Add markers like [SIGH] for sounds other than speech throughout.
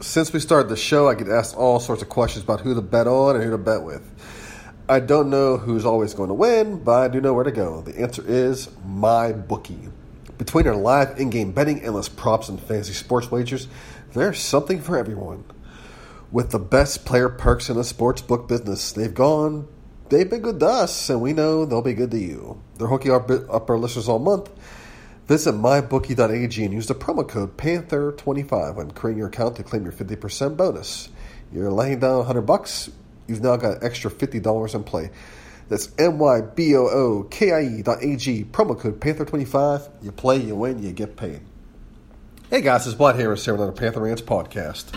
Since we started the show, I get asked all sorts of questions about who to bet on and who to bet with. I don't know who's always going to win, but I do know where to go. The answer is my bookie. Between our live in-game betting, endless props, and fantasy sports wagers, there's something for everyone. With the best player perks in the sports book business, they've gone, they've been good to us, and we know they'll be good to you. They're hooking up, up our listeners all month Visit mybookie.ag and use the promo code Panther25 when creating your account to claim your 50% bonus. You're laying down 100 bucks, you've now got an extra $50 in play. That's M-Y-B-O-O-K-I-E dot A-G, promo code Panther25. You play, you win, you get paid. Hey guys, it's Harris here with another Panther Rants podcast.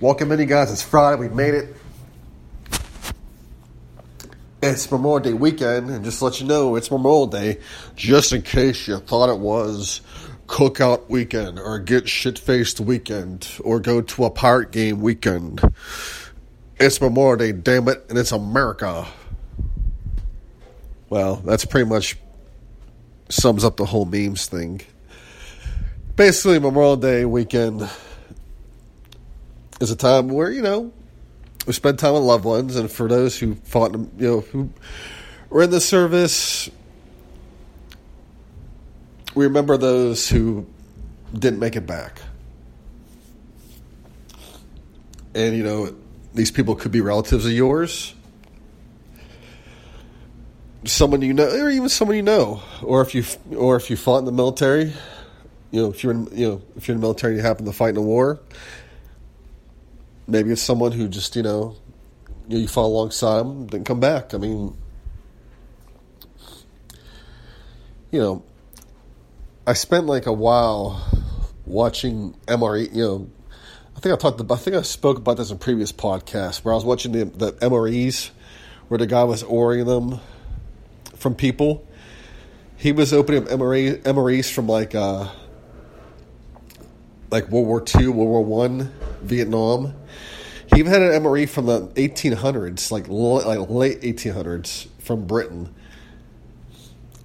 Welcome in, you guys. It's Friday. We made it. It's Memorial Day weekend, and just to let you know, it's Memorial Day, just in case you thought it was cookout weekend, or get shit faced weekend, or go to a pirate game weekend. It's Memorial Day, damn it, and it's America. Well, that's pretty much sums up the whole memes thing. Basically, Memorial Day weekend is a time where, you know, we spend time with loved ones, and for those who fought, you know, who were in the service, we remember those who didn't make it back. And you know, these people could be relatives of yours, someone you know, or even someone you know, or if you or if you fought in the military, you know, if you're in, you know, if you're in the military, and you happen to fight in a war maybe it's someone who just you know you, fought alongside them, didn't come back. I mean, you know, I spent like a while watching MRE. You know, I think I talked. I think I spoke about this in previous podcasts where I was watching the, the MREs where the guy was ordering them from people. He was opening up MRE, MREs from like uh, like World War II, World War One, Vietnam he even had an MRE from the 1800s, like like late 1800s from Britain,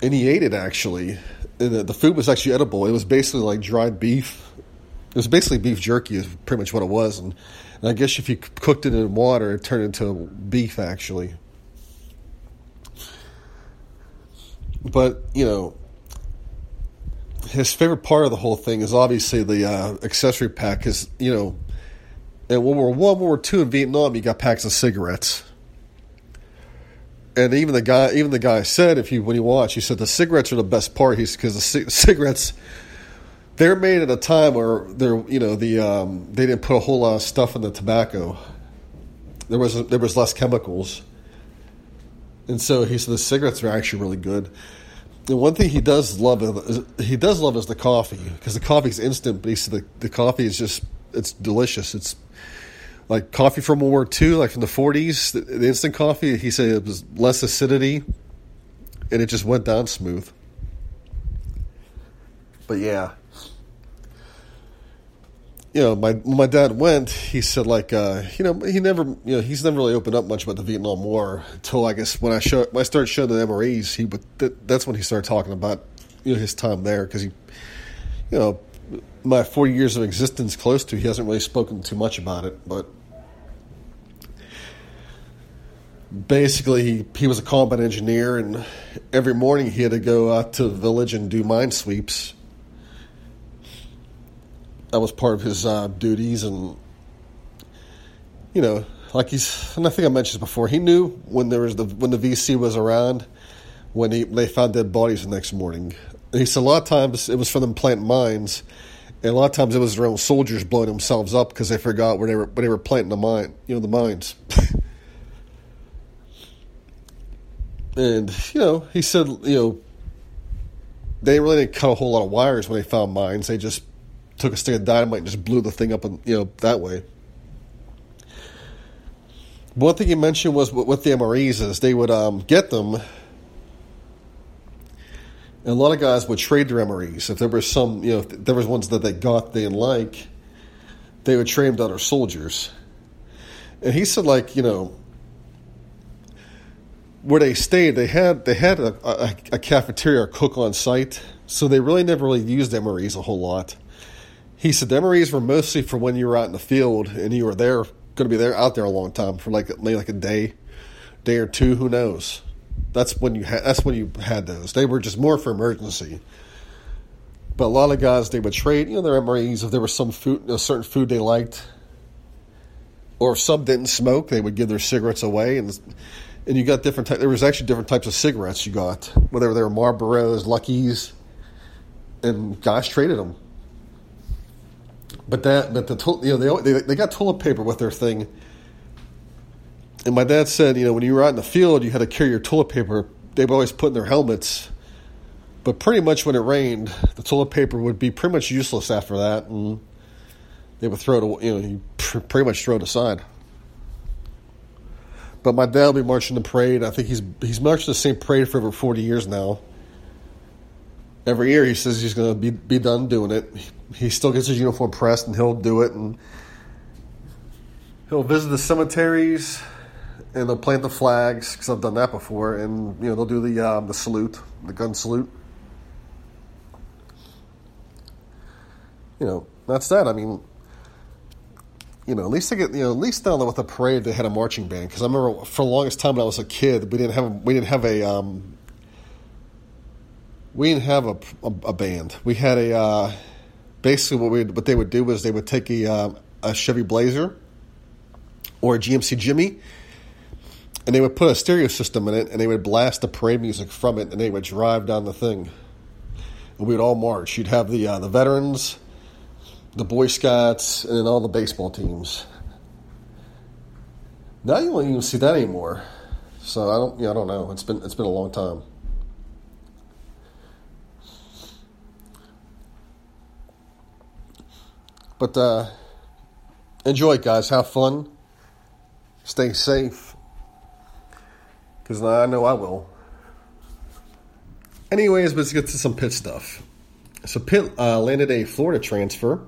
and he ate it actually. And the, the food was actually edible. It was basically like dried beef. It was basically beef jerky, is pretty much what it was. And, and I guess if you cooked it in water, it turned into beef actually. But you know, his favorite part of the whole thing is obviously the uh, accessory pack. Because you know in World War One, World War Two, in Vietnam, you got packs of cigarettes. And even the guy, even the guy said, if you when you watch, he said the cigarettes are the best part. He's because the c- [LAUGHS] cigarettes, they're made at a time where they're you know the um, they didn't put a whole lot of stuff in the tobacco. There was there was less chemicals, and so he said the cigarettes are actually really good. And one thing he does love is he does love is the coffee because the coffee is instant. But he said the, the coffee is just it's delicious. It's like coffee from World War II, like from the 40s, the, the instant coffee, he said it was less acidity and it just went down smooth. But yeah. You know, my my dad went, he said like uh, you know, he never you know, he's never really opened up much about the Vietnam War until I guess when I show when I started showing the MREs, he would that, that's when he started talking about you know his time there because he you know my 40 years of existence close to, he hasn't really spoken too much about it, but basically he, he was a combat engineer and every morning he had to go out to the village and do mine sweeps that was part of his uh, duties and you know like he's and i think i mentioned this before he knew when there was the when the vc was around when he, they found dead bodies the next morning. He said a lot of times it was from them planting mines, and a lot of times it was their own soldiers blowing themselves up because they forgot where they were where they were planting the mine, you know, the mines. [LAUGHS] and you know, he said, you know, they really didn't cut a whole lot of wires when they found mines. They just took a stick of dynamite and just blew the thing up, and you know, that way. One thing he mentioned was with the MREs is they would um, get them, and a lot of guys would trade their MREs. If there were some, you know, if there was ones that they got they didn't like, they would trade them to other soldiers. And he said, like, you know, where they stayed, they had they had a, a, a cafeteria or cook on site, so they really never really used MREs a whole lot. He said the MREs were mostly for when you were out in the field and you were there going to be there out there a long time for like maybe like a day, day or two. Who knows? That's when you had. That's when you had those. They were just more for emergency. But a lot of guys they would trade, you know, their MREs if there was some food, a certain food they liked, or if some didn't smoke, they would give their cigarettes away, and and you got different. Ty- there was actually different types of cigarettes you got, whether they were Marlboros, Luckies, and guys traded them. But that, but the you know they, they they got toilet paper with their thing. And my dad said, you know, when you were out in the field, you had to carry your toilet paper. They would always put in their helmets. But pretty much when it rained, the toilet paper would be pretty much useless after that, and they would throw it. You know, you pretty much throw it aside. But my dad will be marching the parade. I think he's he's marched the same parade for over forty years now. Every year he says he's going to be be done doing it. He still gets his uniform pressed, and he'll do it, and he'll visit the cemeteries, and they'll plant the flags because I've done that before, and you know they'll do the um, the salute, the gun salute. You know that's that. I mean, you know, at least they get, you know, at least there with the parade they had a marching band because I remember for the longest time when I was a kid we didn't have we didn't have a um, we didn't have a, a, a band. We had a uh, basically what we what they would do was they would take a uh, a Chevy Blazer or a GMC Jimmy and they would put a stereo system in it and they would blast the parade music from it and they would drive down the thing and we would all march. You'd have the uh, the veterans the Boy Scouts, and then all the baseball teams. Now you won't even see that anymore. So I don't, yeah, I don't know. It's been it's been a long time. But uh, enjoy, it, guys. Have fun. Stay safe. Because I know I will. Anyways, let's get to some Pitt stuff. So Pitt uh, landed a Florida transfer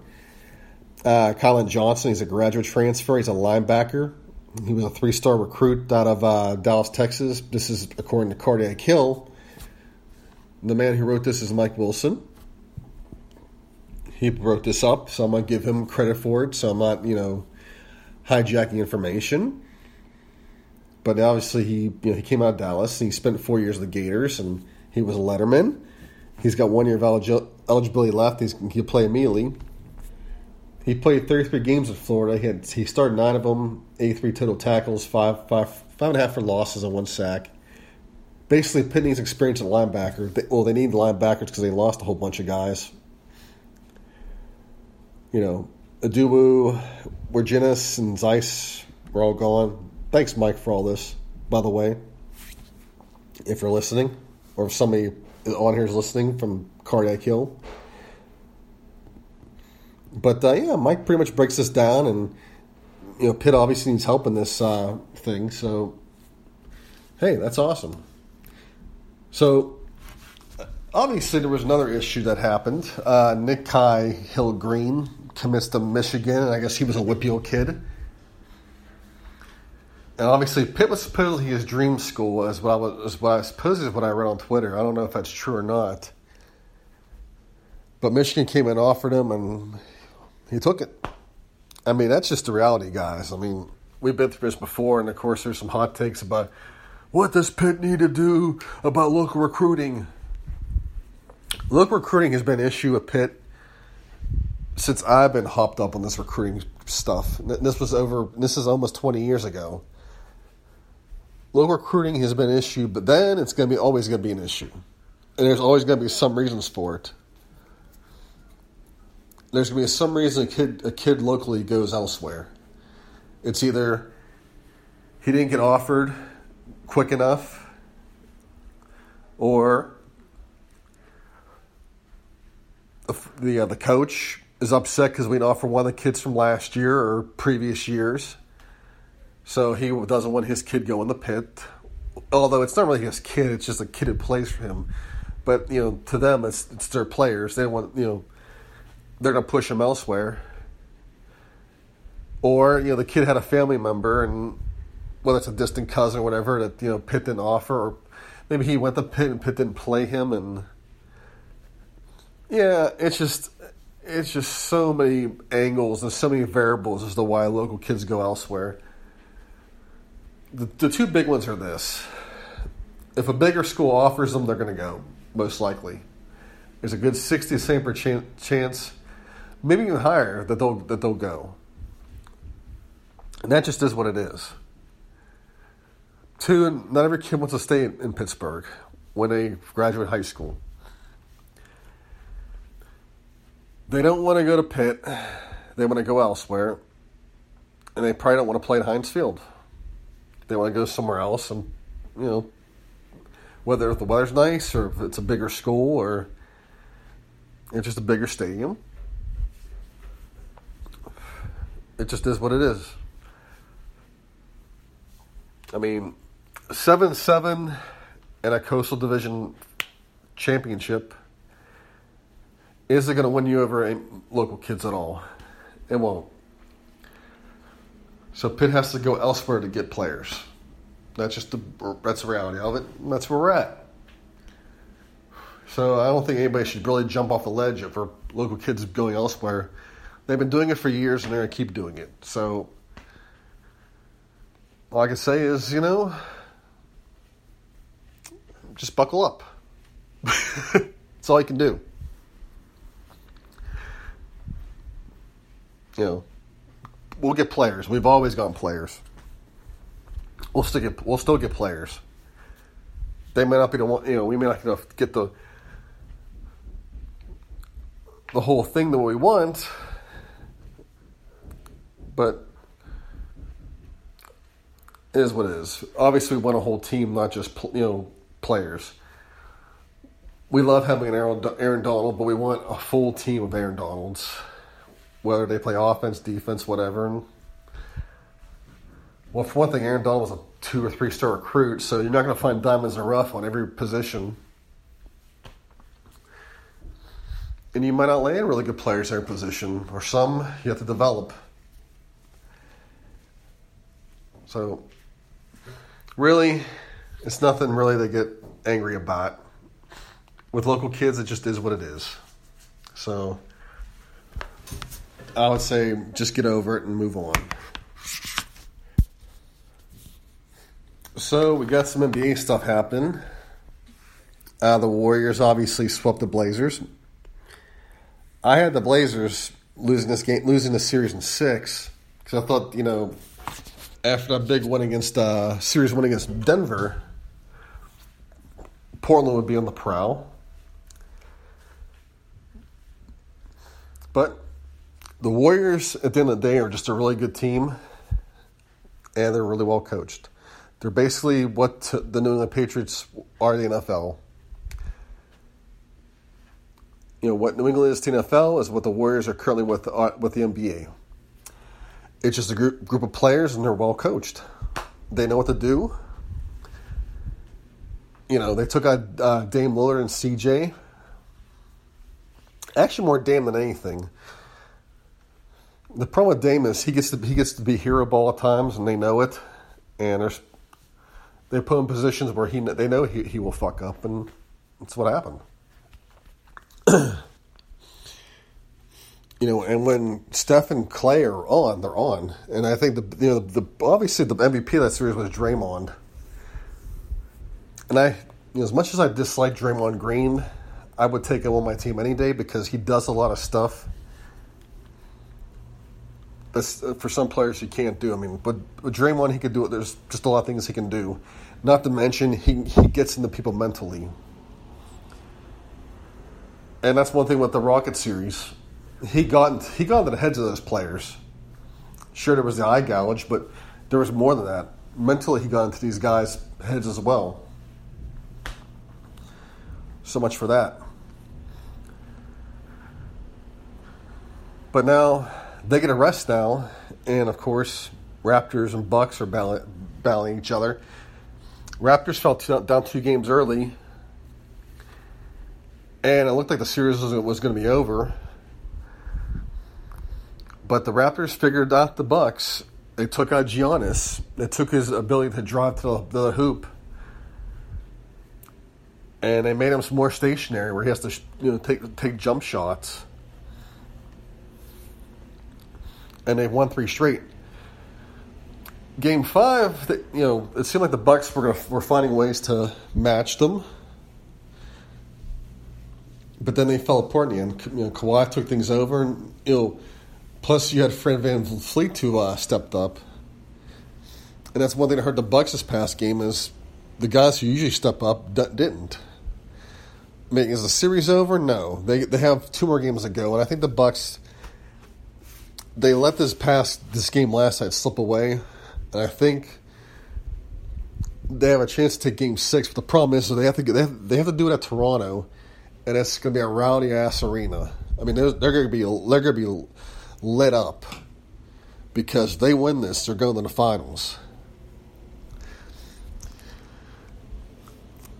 uh, Kylan Johnson, he's a graduate transfer. He's a linebacker. He was a three star recruit out of uh, Dallas, Texas. This is according to Cardiac Hill. The man who wrote this is Mike Wilson. He wrote this up, so I'm to give him credit for it. So I'm not, you know, hijacking information. But obviously, he you know he came out of Dallas and he spent four years with the Gators and he was a letterman. He's got one year of eligibility left. He's, he'll play immediately. He played 33 games at Florida. He had he started nine of them, 83 total tackles, five five five and a half for losses and one sack. Basically, Pitney's experience at a linebacker. They, well, they need linebackers because they lost a whole bunch of guys. You know, Idowu, Wirginis, and Zeise were all gone. Thanks, Mike, for all this. By the way, if you're listening, or if somebody on here is listening from Cardiac Hill, but uh, yeah, Mike pretty much breaks this down, and you know, Pitt obviously needs help in this uh, thing. So, hey, that's awesome. So, obviously, there was another issue that happened. Uh, Kai Hill-Green commits to Michigan, and I guess he was a WPIAL kid. And obviously, Pitt was supposedly his dream school, as what I was, as what I suppose is what I read on Twitter. I don't know if that's true or not. But Michigan came and offered him, and he took it. I mean, that's just the reality, guys. I mean, we've been through this before, and of course, there's some hot takes about what does Pitt need to do about local recruiting. Local recruiting has been an issue at Pitt since I've been hopped up on this recruiting stuff. This was over. This is almost 20 years ago. Local recruiting has been an issue, but then it's going to be always going to be an issue, and there's always going to be some reasons for it. There's going to be some reason a kid a kid locally goes elsewhere. It's either he didn't get offered quick enough, or the uh, the coach is upset because we didn't offer one of the kids from last year or previous years. So he doesn't want his kid going to the pit. Although it's not really his kid, it's just a kid who plays for him. But you know, to them, it's it's their players. They want you know, they're gonna push him elsewhere. Or you know, the kid had a family member, and whether it's a distant cousin or whatever that you know Pitt didn't offer, or maybe he went to Pitt and Pitt didn't play him, and yeah, it's just it's just so many angles and so many variables as to why local kids go elsewhere. The, the two big ones are this: if a bigger school offers them, they're going to go most likely. There's a good sixty percent chance, maybe even higher, that they'll that they'll go. And that just is what it is. Two, not every kid wants to stay in Pittsburgh when they graduate high school. They don't want to go to Pitt. They want to go elsewhere. And they probably don't want to play at Heinz Field. They want to go somewhere else and, you know, whether the weather's nice or if it's a bigger school or it's just a bigger stadium. It just is what it is. I mean, 7 7 and a Coastal Division championship is it going to win you over local kids at all? It won't. So Pitt has to go elsewhere to get players. That's just the that's the reality of it. That's where we're at. So I don't think anybody should really jump off the ledge for local kids going elsewhere. They've been doing it for years and they're gonna keep doing it. So all I can say is, you know, just buckle up. [LAUGHS] That's all you can do. You know, we'll get players. We've always gotten players. We'll still get we'll still get players. They may not be the one. You know, we may not get the the whole thing that we want, but it is what it is. Obviously, we want a whole team, not just you know players. We love having an Aaron, Aaron Donald, but we want a full team of Aaron Donalds whether they play offense, defense, whatever. And, well, for one thing, Aaron Donald was a two or three star recruit, so you're not going to find diamonds in the rough on every position. And you might not land really good players in every position, or some you have to develop. So, really, it's nothing really to get angry about. With local kids, it just is what it is. So, I would say just get over it and move on. So we got some NBA stuff happening. Uh, the Warriors obviously swept the Blazers. I had the Blazers losing this game, losing the series in six because I thought you know after that big win against uh, series win against Denver, Portland would be on the prowl. But the Warriors, at the end of the day, are just a really good team, and they're really well coached. They're basically what the New England Patriots are the NFL. You know what New England is to the NFL is what the Warriors are currently with uh, with the NBA. It's just a group group of players, and they're well coached. They know what to do. You know, they took out uh, Dame Lillard and CJ. Actually, more Dame than anything the problem with Dame is he gets to he gets to be hero ball at times, and they know it, and there's they put him in positions where he they know he he will fuck up, and that's what happened. [CLEARS THROAT] you know, and when Steph and Clay are on, they're on, and I think the you know the obviously the MVP of that series was Draymond, and I you know, as much as I dislike Draymond Green, I would take him on my team any day because he does a lot of stuff Uh, for some players he can't do. I mean, but with Draymond he could do it. There's just a lot of things he can do. Not to mention he he gets into people mentally, and that's one thing with the Rocket series. He got he got into the heads of those players. Sure, there was the eye gouge, but there was more than that. Mentally, he got into these guys' heads as well. So much for that. But now they get a rest now, and of course, Raptors and Bucks are battling each other. Raptors fell down two games early, and it looked like the series was, was going to be over. But the Raptors figured out the Bucks. They took out Giannis. They took his ability to drive to the, the hoop, and they made him some more stationary, where he has to you know take take jump shots. And they've won three straight. Game five, they, you know, it seemed like the Bucks were gonna, were finding ways to match them, but then they fell apart in the end. You know, Kawhi took things over, and you know, plus you had Fred VanVleet who uh, stepped up, and that's one thing I heard the Bucks this past game is the guys who usually step up didn't. I mean, is the series over? No, they they have two more games to go, and I think the Bucks they let this pass this game last night slip away, and I think they have a chance to take Game Six. But the problem is, so they have to they have, they have to do it at Toronto, and it's going to be a rowdy ass arena. I mean, they're, they're going to be they're going to be lit up because they win this, they're going to the finals.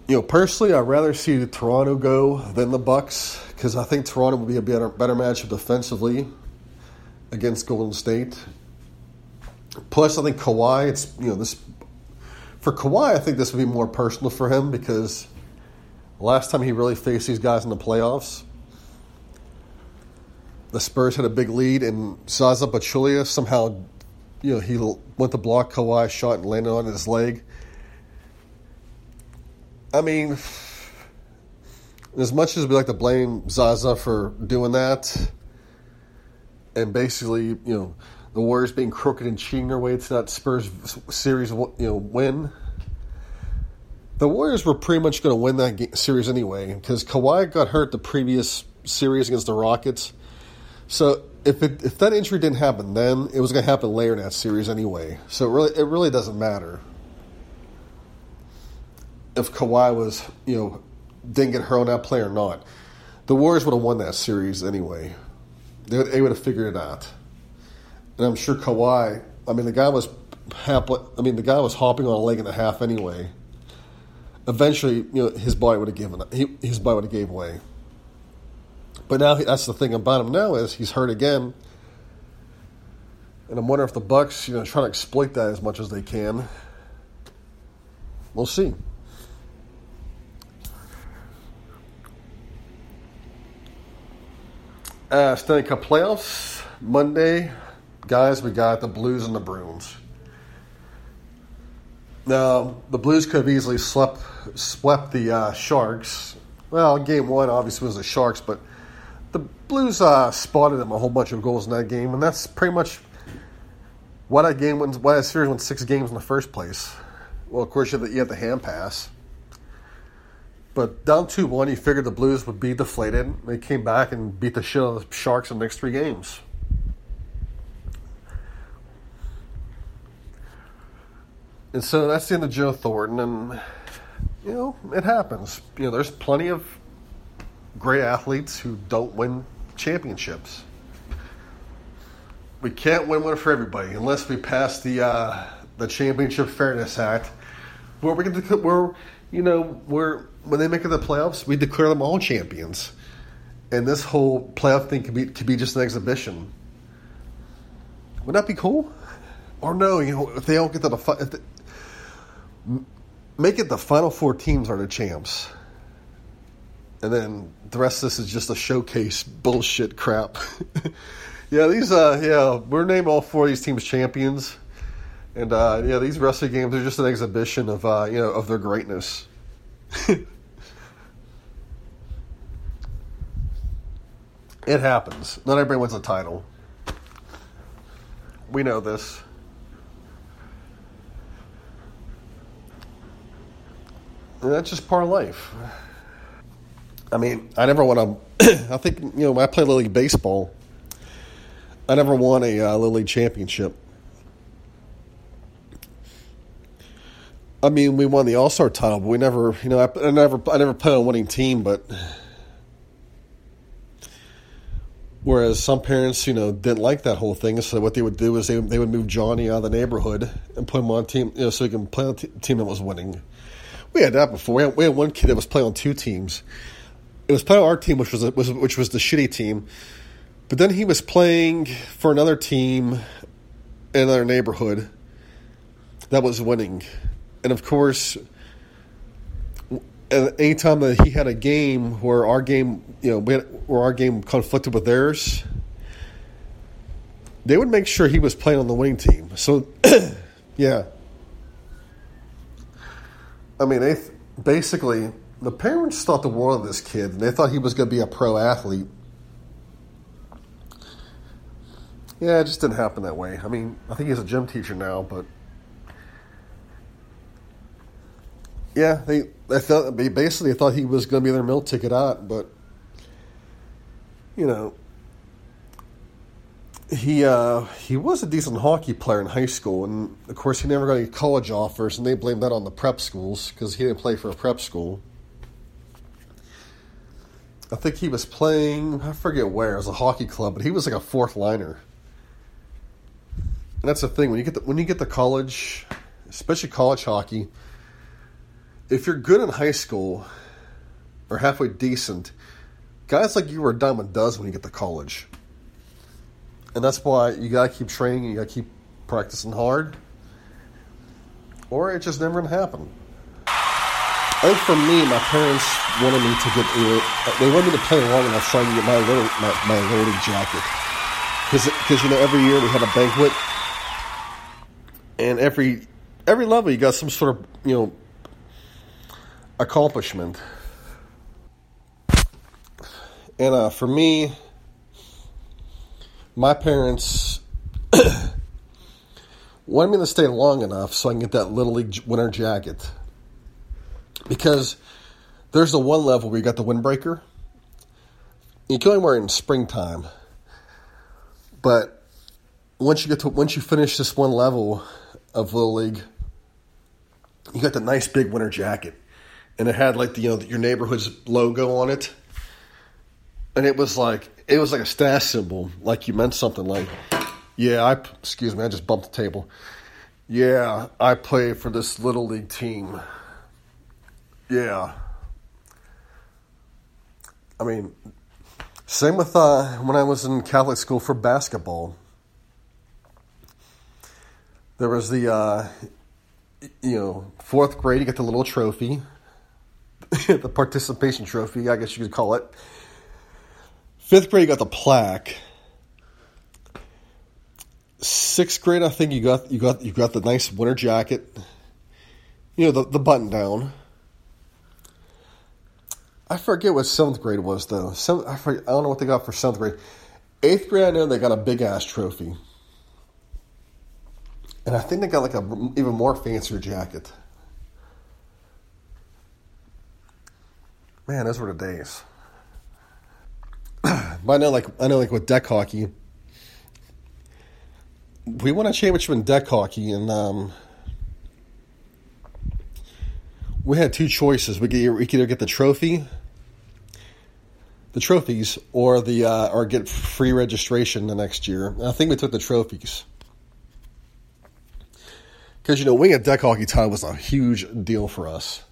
You know, personally, I'd rather see the Toronto go than the Bucks because I think Toronto would be a better better matchup defensively against Golden State. Plus, I think Kawhi, it's you know this for Kawhi. I think this would be more personal for him because last time he really faced these guys in the playoffs, the Spurs had a big lead, and Zaza Pachulia somehow, you know, he went to block Kawhi's shot and landed on his leg. I mean, as much as we like to blame Zaza for doing that, and basically, you know, the Warriors being crooked and cheating their way to that Spurs series, you know, win. The Warriors were pretty much going to win that series anyway because Kawhi got hurt the previous series against the Rockets. So if it, if that injury didn't happen then, it was going to happen later in that series anyway. So it really it really doesn't matter if Kawhi was you know didn't get hurt on that play or not. The Warriors would have won that series anyway. They, would have figured it out. And I'm sure Kawhi. I mean, the guy was I mean, the guy was hopping on a leg and a half anyway. Eventually, you know, his body would have given. He, his body would have gave way. But now that's the thing about him now is he's hurt again, and I'm wondering if the Bucks, you know, trying to exploit that as much as they can. We'll see. Uh, Stanley Cup playoffs Monday, guys. We got the Blues and the Bruins. Now the Blues could have easily swept swept the uh, Sharks. Well, game one obviously was the Sharks, but the Blues uh, spotted them a whole bunch of goals in that game, and that's pretty much why that game went. Why that series went six games in the first place. Well, of course you have the, you have the hand pass. But down 2 1, you figured the Blues would be deflated. They came back and beat the shit out of the Sharks in the next three games. And so that's the end of Joe Thornton. And, you know, it happens. You know, there's plenty of great athletes who don't win championships. We can't win one for everybody unless we pass the uh, the Championship Fairness Act, where we can, where you know, we're when they make it to the playoffs, we declare them all champions, and this whole playoff thing could be could be just an exhibition. Would that be cool? Or no, you know, if they all get to the, they, make it the final four teams are the champs, and then the rest of this is just a showcase bullshit crap. [LAUGHS] yeah, these uh, yeah, we're named all four of these teams champions. And uh, yeah, these wrestling games are just an exhibition of uh, you know of their greatness. [LAUGHS] it happens. Not everybody wins a title. We know this. And that's just part of life. I mean, I never want [CLEARS THROAT] to. I think you know when I play Little League baseball, I never won a uh, Little League championship. I mean, we won the All Star title, but we never, you know, I, I, never, I never played on a winning team. But whereas some parents, you know, didn't like that whole thing, so what they would do is they they would move Johnny out of the neighborhood and put him on a team, you know, so he can play on a t- team that was winning. We had that before. We had, we had one kid that was playing on two teams. It was playing on our team, which was, was which was the shitty team, but then he was playing for another team in another neighborhood that was winning and of course, anytime that he had a game where our game, you know, where our game conflicted with theirs, they would make sure he was playing on the winning team. So, [CLEARS THROAT] yeah. I mean, they th- basically the parents thought the world of this kid, and they thought he was going to be a pro athlete. Yeah, it just didn't happen that way. I mean, I think he's a gym teacher now, but Yeah, they I thought they basically thought he was going to be their mill ticket out, but you know, he uh, he was a decent hockey player in high school, and of course he never got any college offers, and they blamed that on the prep schools because he didn't play for a prep school. I think he was playing I forget where it was a hockey club, but he was like a fourth liner. And that's the thing when you get the, when you get to college, especially college hockey if you're good in high school or halfway decent, guys like you are a a dozen when you get to college. And that's why you gotta keep training, you gotta keep practicing hard, or it just never gonna happen. I think for me, my parents wanted me to get they wanted me to play long enough so I can get my little my, my little jacket. Because you know every year we had a banquet, and every every level you got some sort of you know accomplishment. And uh, for me, my parents [COUGHS] wanted me to stay long enough so I can get that Little League winter jacket. Because there's the one level where you got the windbreaker. You can only wear it in springtime. But once you get to once you finish this one level of Little League, you got the nice big winter jacket and it had like the, you know your neighborhood's logo on it, and it was like it was like a stash symbol, like you meant something. Like, yeah, I excuse me, I just bumped the table. Yeah, I play for this little league team. Yeah. I mean, same with uh, when I was in Catholic school for basketball. There was the, uh, you know, fourth grade, you get the little trophy. [LAUGHS] the participation trophy, I guess you could call it. Fifth grade, got the plaque. Sixth grade, I think you got you got you got the nice winter jacket. You know the the button down. I forget what seventh grade was though. Seventh, I, forget, I don't know what they got for seventh grade. Eighth grade, I know they got a big ass trophy, and I think they got like a even more fancier jacket. Man, those were the days. [CLEARS THROAT] but I know, like I know, like with deck hockey, we won a championship in deck hockey, and um, we had two choices. We could, we could either get the trophy, the trophies, or the uh, or get free registration the next year. And I think we took the trophies because you know winning a deck hockey title was a huge deal for us.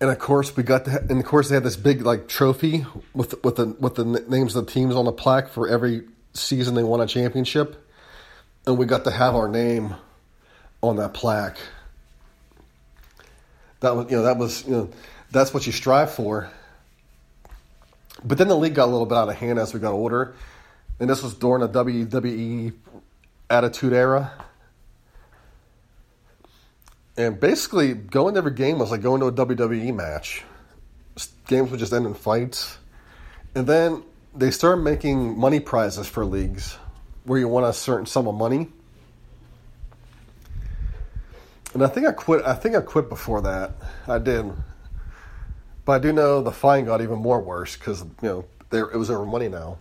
And of course we got and of course they had this big like trophy with with the with the names of the teams on the plaque for every season they won a championship, and we got to have our name on that plaque. That was you know that was you know that's what you strive for. But then the league got a little bit out of hand as we got older, and this was during the WWE Attitude Era and basically, going to every game was like going to a WWE match. Games would just end in fights. And then they started making money prizes for leagues where you won a certain sum of money. And I think I quit. I think I quit before that. I did, but I do know the fine got even more worse because you know there it was over money now.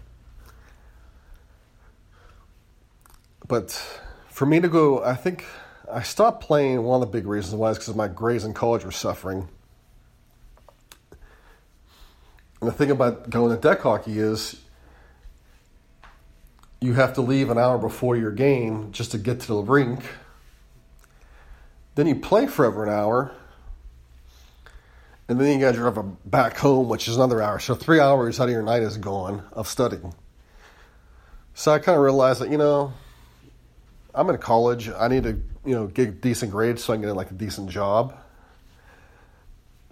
But for me to go, I think I stopped playing. One of the big reasons why is because my grades in college were suffering. And the thing about going to deck hockey is you have to leave an hour before your game just to get to the rink. Then you play for over an hour. And then you got to drive back home, which is another hour. So three hours out of your night is gone of studying. So I kind of realized that, you know, I'm in college. I need to, you know, get decent grades so I can get like a decent job.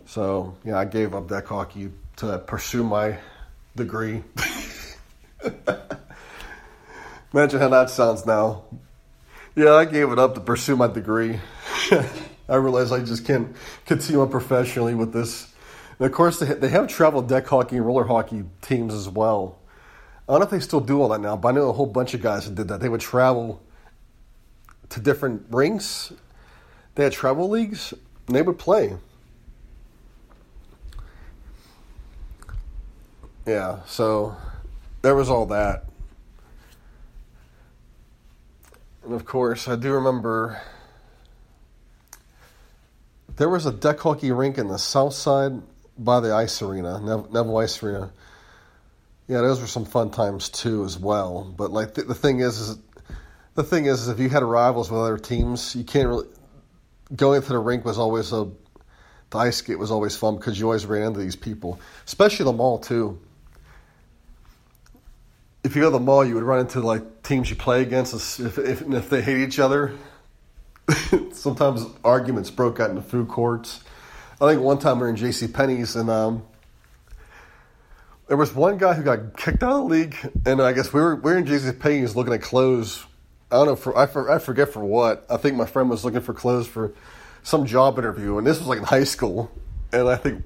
So, yeah, I gave up deck hockey to pursue my degree. [LAUGHS] Imagine how that sounds now. Yeah, I gave it up to pursue my degree. [LAUGHS] I realized I just can't continue on professionally with this. And of course, they, they have travel deck hockey and roller hockey teams as well. I don't know if they still do all that now, but I know a whole bunch of guys that did that. They would travel to different rinks. They had travel leagues, and they would play. Yeah, so there was all that. And of course, I do remember there was a deck hockey rink in the south side by the ice arena, Neville Ice Arena. Yeah, those were some fun times too, as well. But like the, the thing is, is the thing is, is if you had rivals with other teams, you can't really going to the rink was always a the ice skate was always fun because you always ran into these people, especially the mall too if you go to the mall, you would run into like teams you play against. If if, if they hate each other, [LAUGHS] sometimes arguments broke out in the food courts. I think one time we were in J.C. Penney's and um, there was one guy who got kicked out of the league, and I guess we were we were in J.C. Penney's looking at clothes. I don't know for I, for I forget for what. I think my friend was looking for clothes for some job interview, and this was like in high school. And I think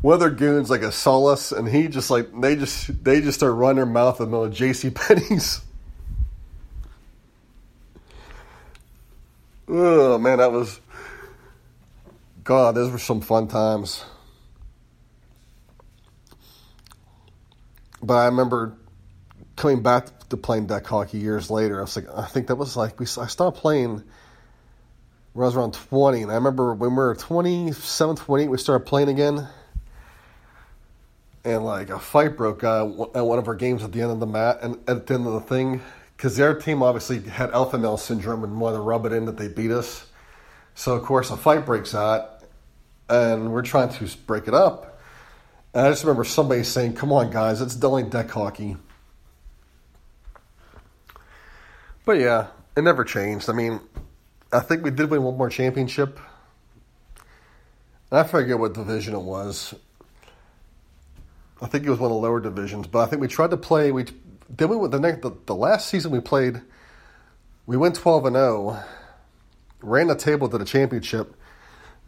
Weather goons like a solace, and he just like they just they just start running their mouth in the middle of J.C. Penney's. Oh man, that was God. Those were some fun times. But I remember coming back to playing deck hockey years later. I was like, I think that was like we. I stopped playing when I was around twenty, and I remember when we were 27, 28, we started playing again and like a fight broke out at one of our games at the end of the mat and at the end of the thing because their team obviously had alpha male syndrome and wanted to rub it in that they beat us. So of course a fight breaks out, and we're trying to break it up. And I just remember somebody saying, "Come on, guys, it's only deck hockey." But yeah, it never changed. I mean, I think we did win one more championship. I forget what division it was. I think it was one of the lower divisions, but I think we tried to play. We then we went the next the, the last season we played. We went twelve and zero, oh, ran the table to the championship.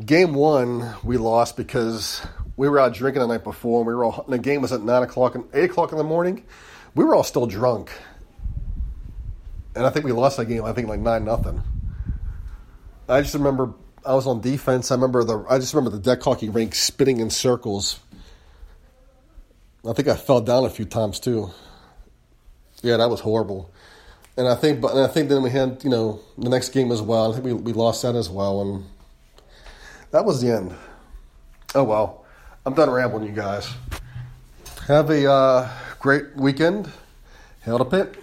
Game one we lost because we were out drinking the night before, and we were all. And the game was at nine o'clock and eight o'clock in the morning. We were all still drunk, and I think we lost that game. I think like nine nothing. I just remember I was on defense. I remember the I just remember the deck hockey rink spinning in circles I think I fell down a few times too. Yeah, that was horrible. And I think, but I think then we had you know the next game as well. I think we we lost that as well, and that was the end. Oh well, I'm done rambling, you guys. Have a uh, great weekend. Hail to Pitt.